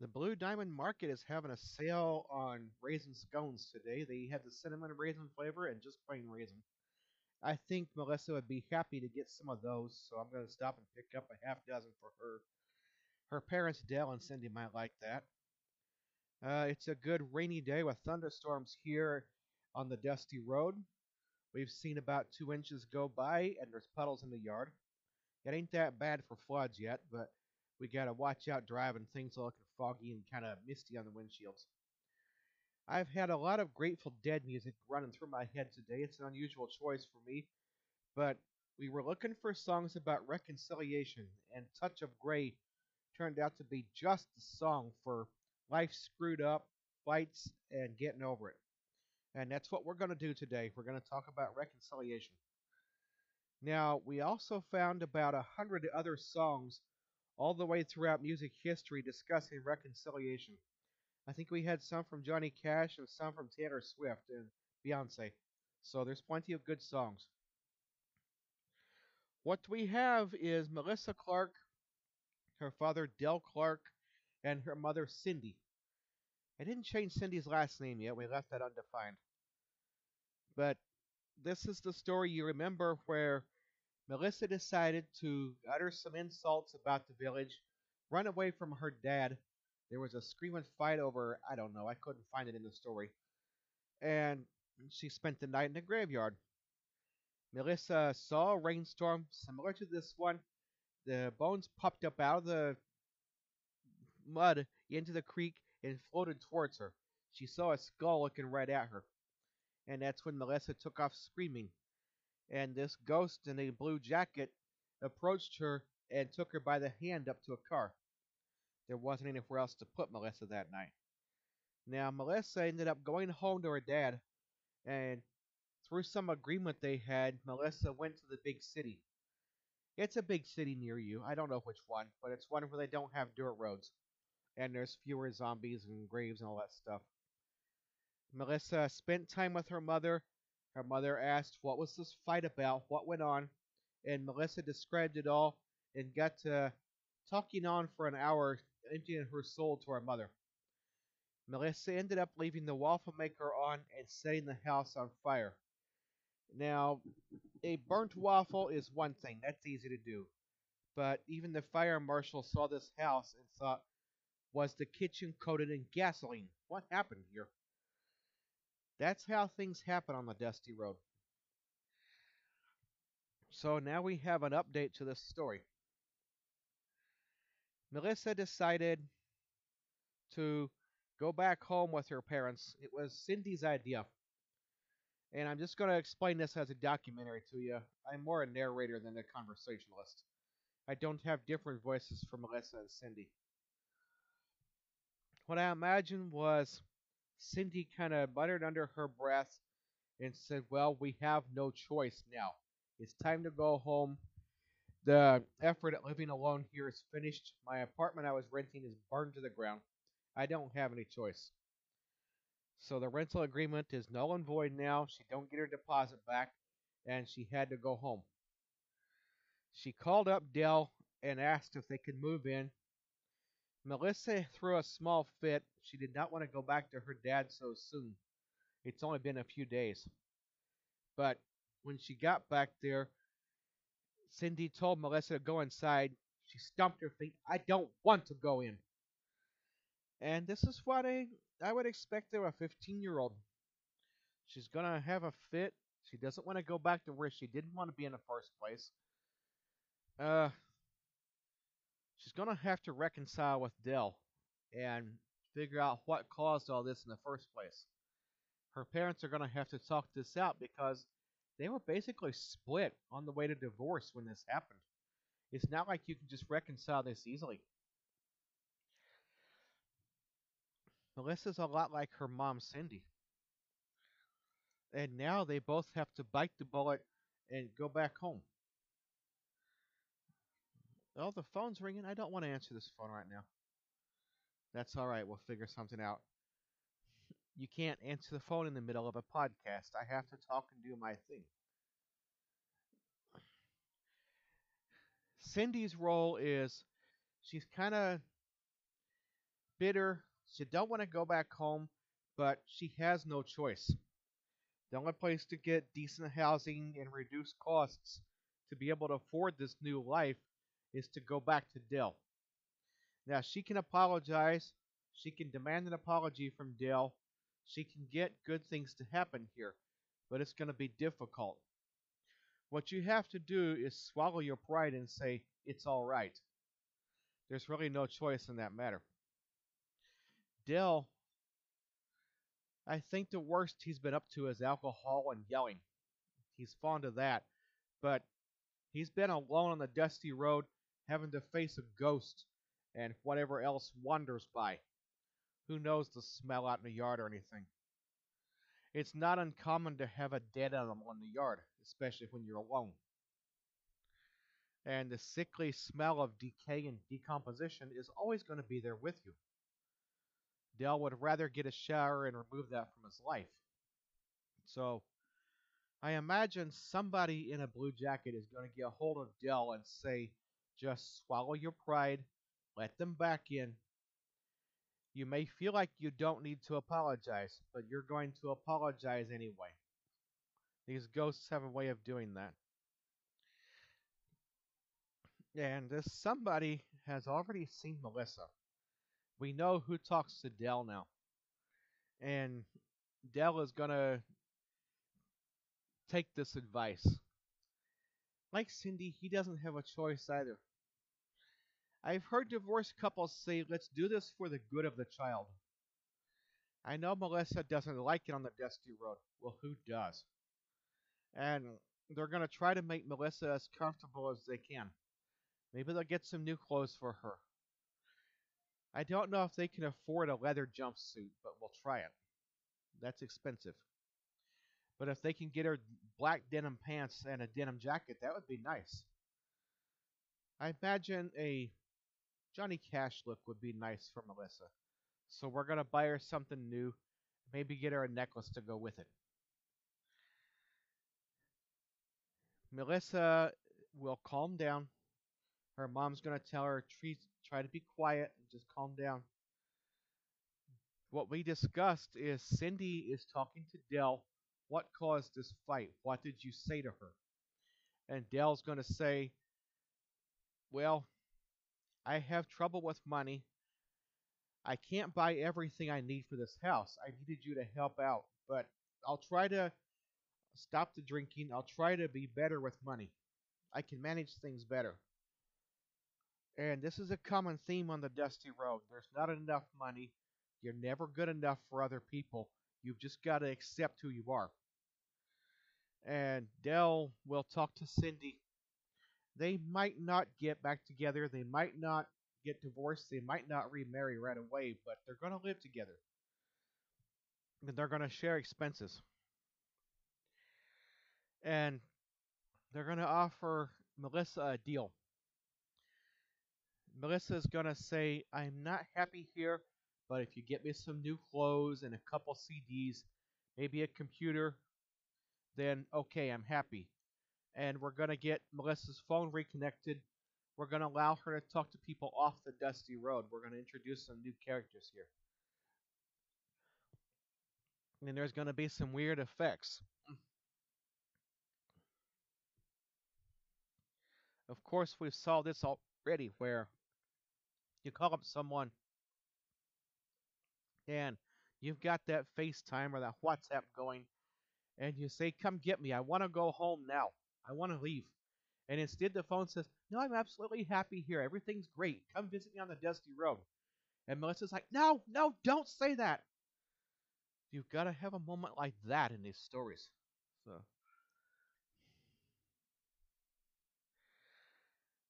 The Blue Diamond Market is having a sale on raisin scones today. They have the cinnamon raisin flavor and just plain raisin. I think Melissa would be happy to get some of those, so I'm going to stop and pick up a half dozen for her. Her parents, Dell and Cindy, might like that. Uh, it's a good rainy day with thunderstorms here on the dusty road. We've seen about two inches go by, and there's puddles in the yard. It ain't that bad for floods yet, but we gotta watch out driving. Things are looking foggy and kind of misty on the windshields. I've had a lot of Grateful Dead music running through my head today. It's an unusual choice for me, but we were looking for songs about reconciliation, and Touch of Grey turned out to be just the song for life screwed up, fights, and getting over it. And that's what we're going to do today. We're going to talk about reconciliation. Now, we also found about a hundred other songs all the way throughout music history discussing reconciliation. I think we had some from Johnny Cash and some from Taylor Swift and Beyonce. So there's plenty of good songs. What we have is Melissa Clark, her father Del Clark, and her mother Cindy. I didn't change Cindy's last name yet. We left that undefined. But this is the story you remember where Melissa decided to utter some insults about the village, run away from her dad. There was a screaming fight over, I don't know, I couldn't find it in the story. And she spent the night in the graveyard. Melissa saw a rainstorm similar to this one. The bones popped up out of the mud into the creek and floated towards her. She saw a skull looking right at her. And that's when Melissa took off screaming. And this ghost in a blue jacket approached her and took her by the hand up to a car. There wasn't anywhere else to put Melissa that night. Now, Melissa ended up going home to her dad, and through some agreement they had, Melissa went to the big city. It's a big city near you. I don't know which one, but it's one where they don't have dirt roads and there's fewer zombies and graves and all that stuff. Melissa spent time with her mother. Her mother asked what was this fight about, what went on, and Melissa described it all and got to talking on for an hour, emptying her soul to her mother. Melissa ended up leaving the waffle maker on and setting the house on fire. Now, a burnt waffle is one thing, that's easy to do. But even the fire marshal saw this house and thought, was the kitchen coated in gasoline? What happened here? That's how things happen on the dusty road. So now we have an update to this story. Melissa decided to go back home with her parents. It was Cindy's idea. And I'm just going to explain this as a documentary to you. I'm more a narrator than a conversationalist. I don't have different voices for Melissa and Cindy. What I imagined was Cindy kind of muttered under her breath and said, Well, we have no choice now. It's time to go home. The effort at living alone here is finished. My apartment I was renting is burned to the ground. I don't have any choice. So the rental agreement is null and void now. She don't get her deposit back, and she had to go home. She called up Dell and asked if they could move in. Melissa threw a small fit. She did not want to go back to her dad so soon. It's only been a few days. But when she got back there, Cindy told Melissa to go inside. She stomped her feet. I don't want to go in. And this is what I, I would expect of a 15 year old. She's going to have a fit. She doesn't want to go back to where she didn't want to be in the first place. Uh, she's going to have to reconcile with Dell and figure out what caused all this in the first place. Her parents are going to have to talk this out because they were basically split on the way to divorce when this happened. It's not like you can just reconcile this easily. Melissa's a lot like her mom, Cindy. And now they both have to bite the bullet and go back home. Oh, the phone's ringing. I don't want to answer this phone right now. That's all right. We'll figure something out. You can't answer the phone in the middle of a podcast. I have to talk and do my thing. Cindy's role is she's kind of bitter. She don't want to go back home, but she has no choice. The only place to get decent housing and reduce costs to be able to afford this new life is to go back to Dell. Now she can apologize. She can demand an apology from Dell. She can get good things to happen here, but it's going to be difficult. What you have to do is swallow your pride and say, it's all right. There's really no choice in that matter. Dell, I think the worst he's been up to is alcohol and yelling. He's fond of that. But he's been alone on the dusty road, having to face a ghost and whatever else wanders by. Who knows the smell out in the yard or anything. It's not uncommon to have a dead animal in the yard, especially when you're alone. And the sickly smell of decay and decomposition is always going to be there with you. Dell would rather get a shower and remove that from his life. So, I imagine somebody in a blue jacket is going to get a hold of Dell and say, just swallow your pride, let them back in. You may feel like you don't need to apologize, but you're going to apologize anyway. These ghosts have a way of doing that. And this somebody has already seen Melissa. We know who talks to Dell now. And Dell is going to take this advice. Like Cindy, he doesn't have a choice either. I've heard divorced couples say, let's do this for the good of the child. I know Melissa doesn't like it on the dusty road. Well, who does? And they're going to try to make Melissa as comfortable as they can. Maybe they'll get some new clothes for her. I don't know if they can afford a leather jumpsuit, but we'll try it. That's expensive. But if they can get her black denim pants and a denim jacket, that would be nice. I imagine a Johnny Cash look would be nice for Melissa. So we're going to buy her something new. Maybe get her a necklace to go with it. Melissa will calm down. Her mom's going to tell her, try to be quiet and just calm down. What we discussed is Cindy is talking to Dell. What caused this fight? What did you say to her? And Dell's going to say, Well, I have trouble with money. I can't buy everything I need for this house. I needed you to help out, but I'll try to stop the drinking. I'll try to be better with money. I can manage things better. And this is a common theme on the Dusty Road. There's not enough money. You're never good enough for other people. You've just got to accept who you are. And Dell will talk to Cindy they might not get back together. They might not get divorced. They might not remarry right away, but they're going to live together. And they're going to share expenses. And they're going to offer Melissa a deal. Melissa is going to say, I'm not happy here, but if you get me some new clothes and a couple CDs, maybe a computer, then okay, I'm happy and we're going to get Melissa's phone reconnected. We're going to allow her to talk to people off the dusty road. We're going to introduce some new characters here. And there's going to be some weird effects. Of course, we saw this already where you call up someone and you've got that FaceTime or that WhatsApp going and you say, Come get me. I want to go home now. I want to leave. And instead, the phone says, No, I'm absolutely happy here. Everything's great. Come visit me on the dusty road. And Melissa's like, No, no, don't say that. You've got to have a moment like that in these stories. So.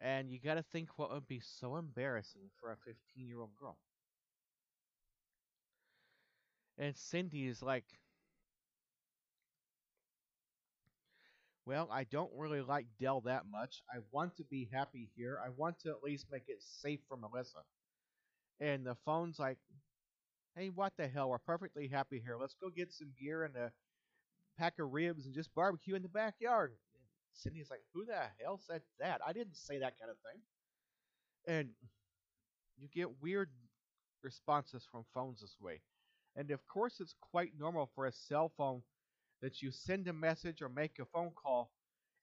And you got to think what would be so embarrassing for a 15 year old girl. And Cindy is like, well, I don't really like Dell that much. I want to be happy here. I want to at least make it safe for Melissa. And the phone's like, hey, what the hell? We're perfectly happy here. Let's go get some beer and a pack of ribs and just barbecue in the backyard. And Cindy's like, who the hell said that? I didn't say that kind of thing. And you get weird responses from phones this way. And of course, it's quite normal for a cell phone that you send a message or make a phone call,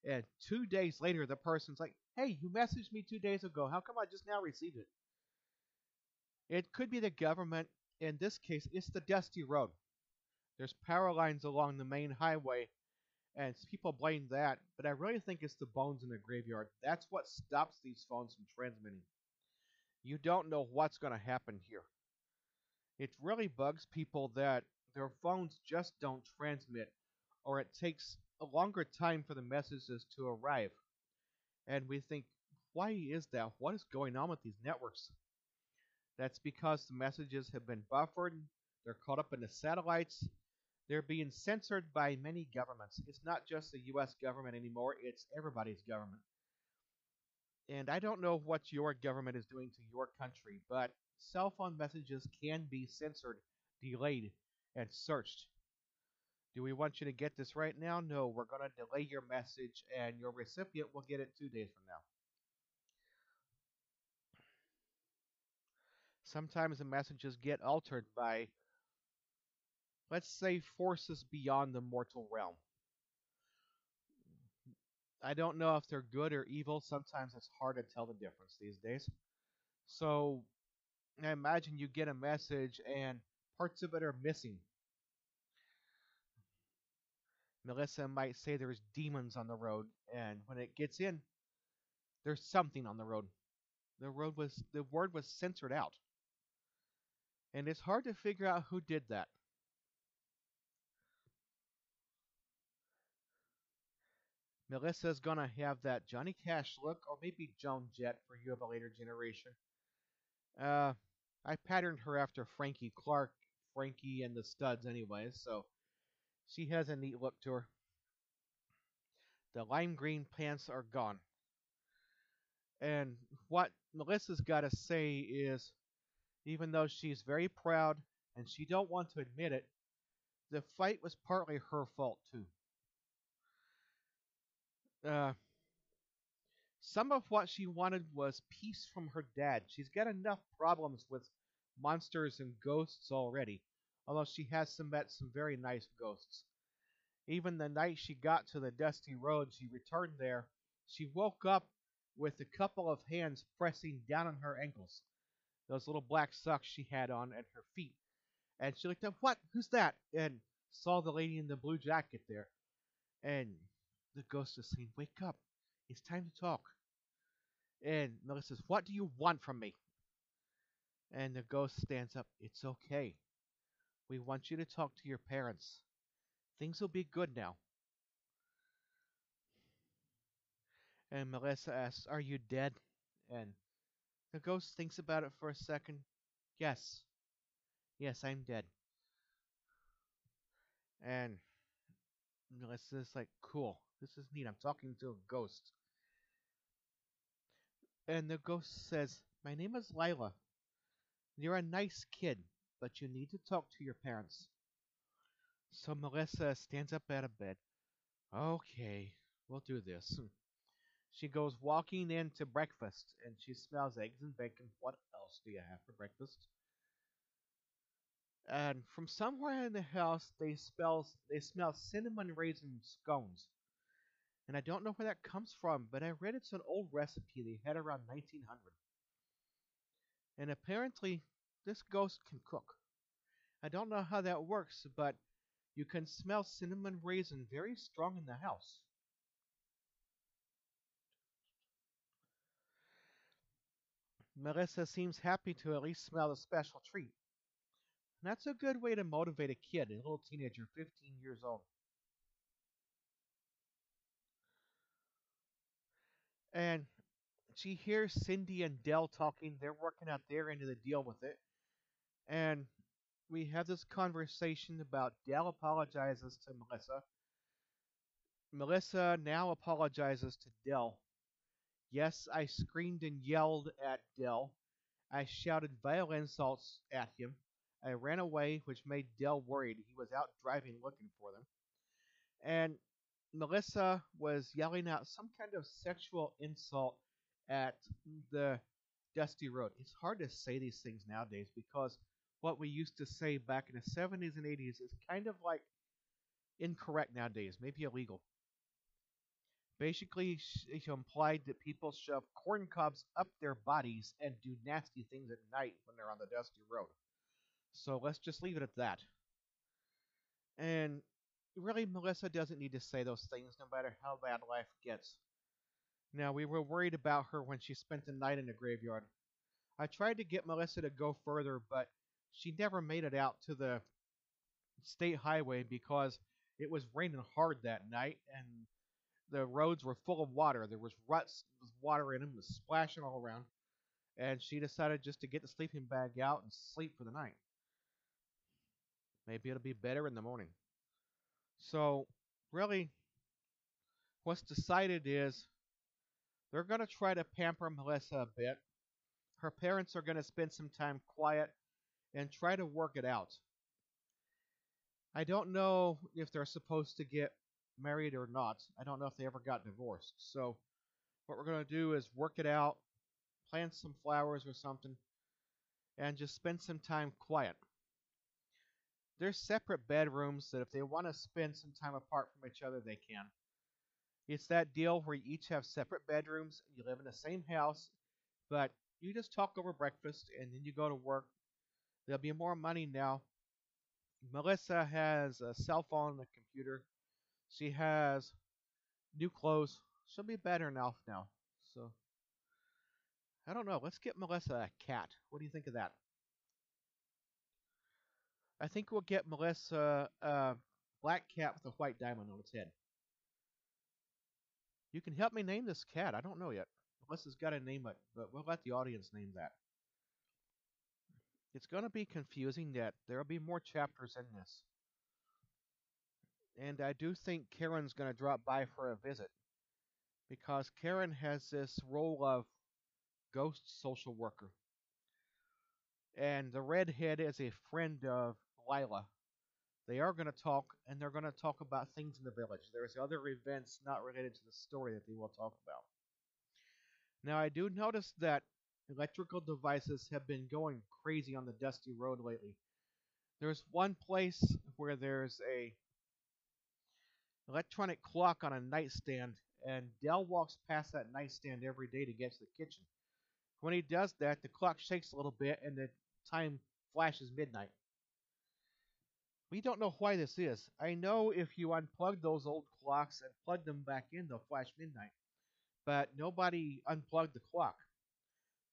and two days later, the person's like, Hey, you messaged me two days ago. How come I just now received it? It could be the government. In this case, it's the dusty road. There's power lines along the main highway, and people blame that, but I really think it's the bones in the graveyard. That's what stops these phones from transmitting. You don't know what's going to happen here. It really bugs people that their phones just don't transmit, or it takes a longer time for the messages to arrive. And we think, why is that? What is going on with these networks? That's because the messages have been buffered, they're caught up in the satellites, they're being censored by many governments. It's not just the US government anymore, it's everybody's government. And I don't know what your government is doing to your country, but cell phone messages can be censored, delayed, and searched. Do we want you to get this right now? No, we're going to delay your message, and your recipient will get it two days from now. Sometimes the messages get altered by, let's say, forces beyond the mortal realm. I don't know if they're good or evil. Sometimes it's hard to tell the difference these days. So I imagine you get a message and parts of it are missing. Melissa might say there's demons on the road, and when it gets in, there's something on the road. The road was the word was censored out. And it's hard to figure out who did that. Melissa's gonna have that Johnny Cash look, or maybe Joan Jett for you of a later generation. Uh, I patterned her after Frankie Clark, Frankie and the Studs, anyway, so she has a neat look to her. The lime green pants are gone. And what Melissa's got to say is, even though she's very proud and she don't want to admit it, the fight was partly her fault too. Uh, some of what she wanted was peace from her dad. She's got enough problems with monsters and ghosts already, although she has some met some very nice ghosts. Even the night she got to the dusty road, she returned there. She woke up with a couple of hands pressing down on her ankles, those little black socks she had on at her feet. And she looked up, What? Who's that? And saw the lady in the blue jacket there. And the ghost is saying, Wake up. It's time to talk. And Melissa says, What do you want from me? And the ghost stands up. It's okay. We want you to talk to your parents. Things will be good now. And Melissa asks, Are you dead? And the ghost thinks about it for a second. Yes. Yes, I'm dead. And Melissa Melissa's like, Cool. This is neat. I'm talking to a ghost. And the ghost says, My name is Lila. You're a nice kid, but you need to talk to your parents. So Melissa stands up out of bed. Okay, we'll do this. She goes walking into breakfast and she smells eggs and bacon. What else do you have for breakfast? And from somewhere in the house, they smell they smell cinnamon raisin scones. And I don't know where that comes from, but I read it's an old recipe they had around 1900. And apparently, this ghost can cook. I don't know how that works, but you can smell cinnamon raisin very strong in the house. Melissa seems happy to at least smell the special treat. And that's a good way to motivate a kid, a little teenager, 15 years old. And she hears Cindy and Dell talking. They're working out their end of the deal with it. And we have this conversation about Dell apologizes to Melissa. Melissa now apologizes to Dell. Yes, I screamed and yelled at Dell. I shouted vile insults at him. I ran away, which made Dell worried. He was out driving looking for them. And Melissa was yelling out some kind of sexual insult at the dusty road. It's hard to say these things nowadays because what we used to say back in the 70s and 80s is kind of like incorrect nowadays, maybe illegal. Basically, she implied that people shove corn cobs up their bodies and do nasty things at night when they're on the dusty road. So let's just leave it at that. And really, Melissa doesn't need to say those things no matter how bad life gets. Now, we were worried about her when she spent the night in the graveyard. I tried to get Melissa to go further, but she never made it out to the state highway because it was raining hard that night and the roads were full of water. There was ruts with water in them, was splashing all around. And she decided just to get the sleeping bag out and sleep for the night. Maybe it'll be better in the morning. So, really, what's decided is they're going to try to pamper Melissa a bit. Her parents are going to spend some time quiet and try to work it out. I don't know if they're supposed to get married or not. I don't know if they ever got divorced. So, what we're going to do is work it out, plant some flowers or something, and just spend some time quiet. There's separate bedrooms that if they want to spend some time apart from each other, they can. It's that deal where you each have separate bedrooms, you live in the same house, but you just talk over breakfast and then you go to work. There'll be more money now. Melissa has a cell phone and a computer. She has new clothes. She'll be better enough now. So I don't know. Let's get Melissa a cat. What do you think of that? I think we'll get Melissa a black cat with a white diamond on its head. You can help me name this cat. I don't know yet. Melissa's got to name it, but we'll let the audience name that. It's going to be confusing that There will be more mm-hmm. chapters in this. And I do think Karen's going to drop by for a visit. Because Karen has this role of ghost social worker. And the redhead is a friend of Lila. They are going to talk, and they're going to talk about things in the village. There's other events not related to the story that they will talk about. Now, I do notice that electrical devices have been going crazy on the dusty road lately. There's one place where there's a electronic clock on a nightstand, and Dell walks past that nightstand every day to get to the kitchen. When he does that, the clock shakes a little bit, and the time flashes midnight. We don't know why this is. I know if you unplug those old clocks and plug them back in, they'll flash midnight. But nobody unplugged the clock.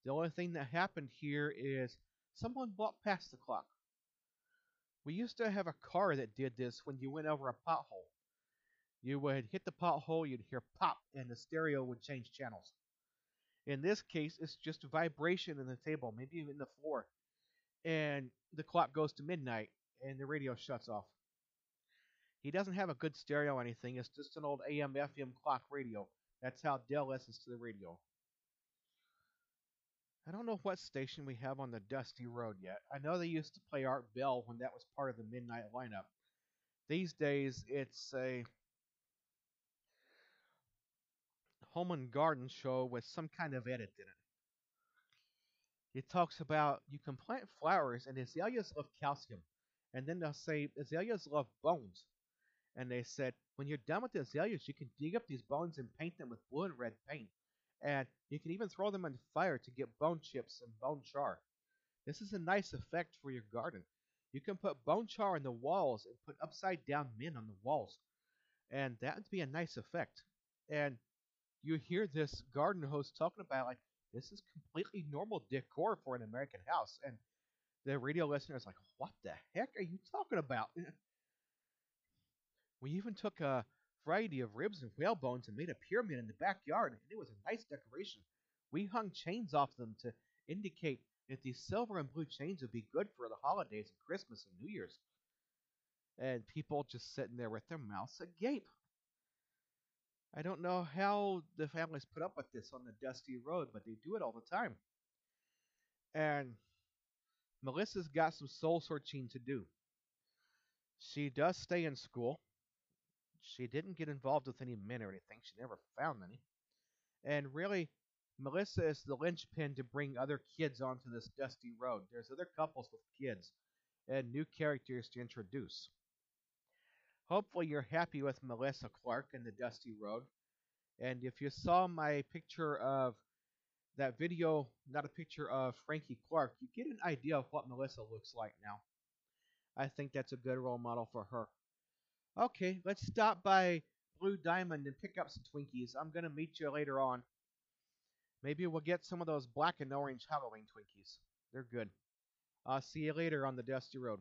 The only thing that happened here is someone walked past the clock. We used to have a car that did this when you went over a pothole. You would hit the pothole, you'd hear pop, and the stereo would change channels. In this case, it's just vibration in the table, maybe even the floor. And the clock goes to midnight, and the radio shuts off. He doesn't have a good stereo or anything, it's just an old AM FM clock radio. That's how Dell listens to the radio. I don't know what station we have on the Dusty Road yet. I know they used to play Art Bell when that was part of the midnight lineup. These days, it's a home and garden show with some kind of edit in it. It talks about you can plant flowers and azaleas love calcium. And then they'll say azaleas love bones. And they said when you're done with the azaleas, you can dig up these bones and paint them with blue and red paint and you can even throw them on fire to get bone chips and bone char. This is a nice effect for your garden. You can put bone char on the walls and put upside down men on the walls, and that would be a nice effect. And you hear this garden host talking about like this is completely normal decor for an American house, and the radio listener is like, "What the heck are you talking about?" we even took a variety of ribs and whale bones and made a pyramid in the backyard, and it was a nice decoration. We hung chains off them to indicate that these silver and blue chains would be good for the holidays and Christmas and New Year's. And people just sitting there with their mouths agape. I don't know how the families put up with this on the dusty road, but they do it all the time. And Melissa's got some soul searching to do. She does stay in school. She didn't get involved with any men or anything. She never found any. And really, Melissa is the linchpin to bring other kids onto this dusty road. There's other couples with kids and new characters to introduce. Hopefully, you're happy with Melissa Clark and the Dusty Road. And if you saw my picture of that video, not a picture of Frankie Clark, you get an idea of what Melissa looks like now. I think that's a good role model for her. Okay, let's stop by Blue Diamond and pick up some Twinkies. I'm going to meet you later on. Maybe we'll get some of those black and orange Halloween Twinkies. They're good. I'll see you later on the Dusty Road.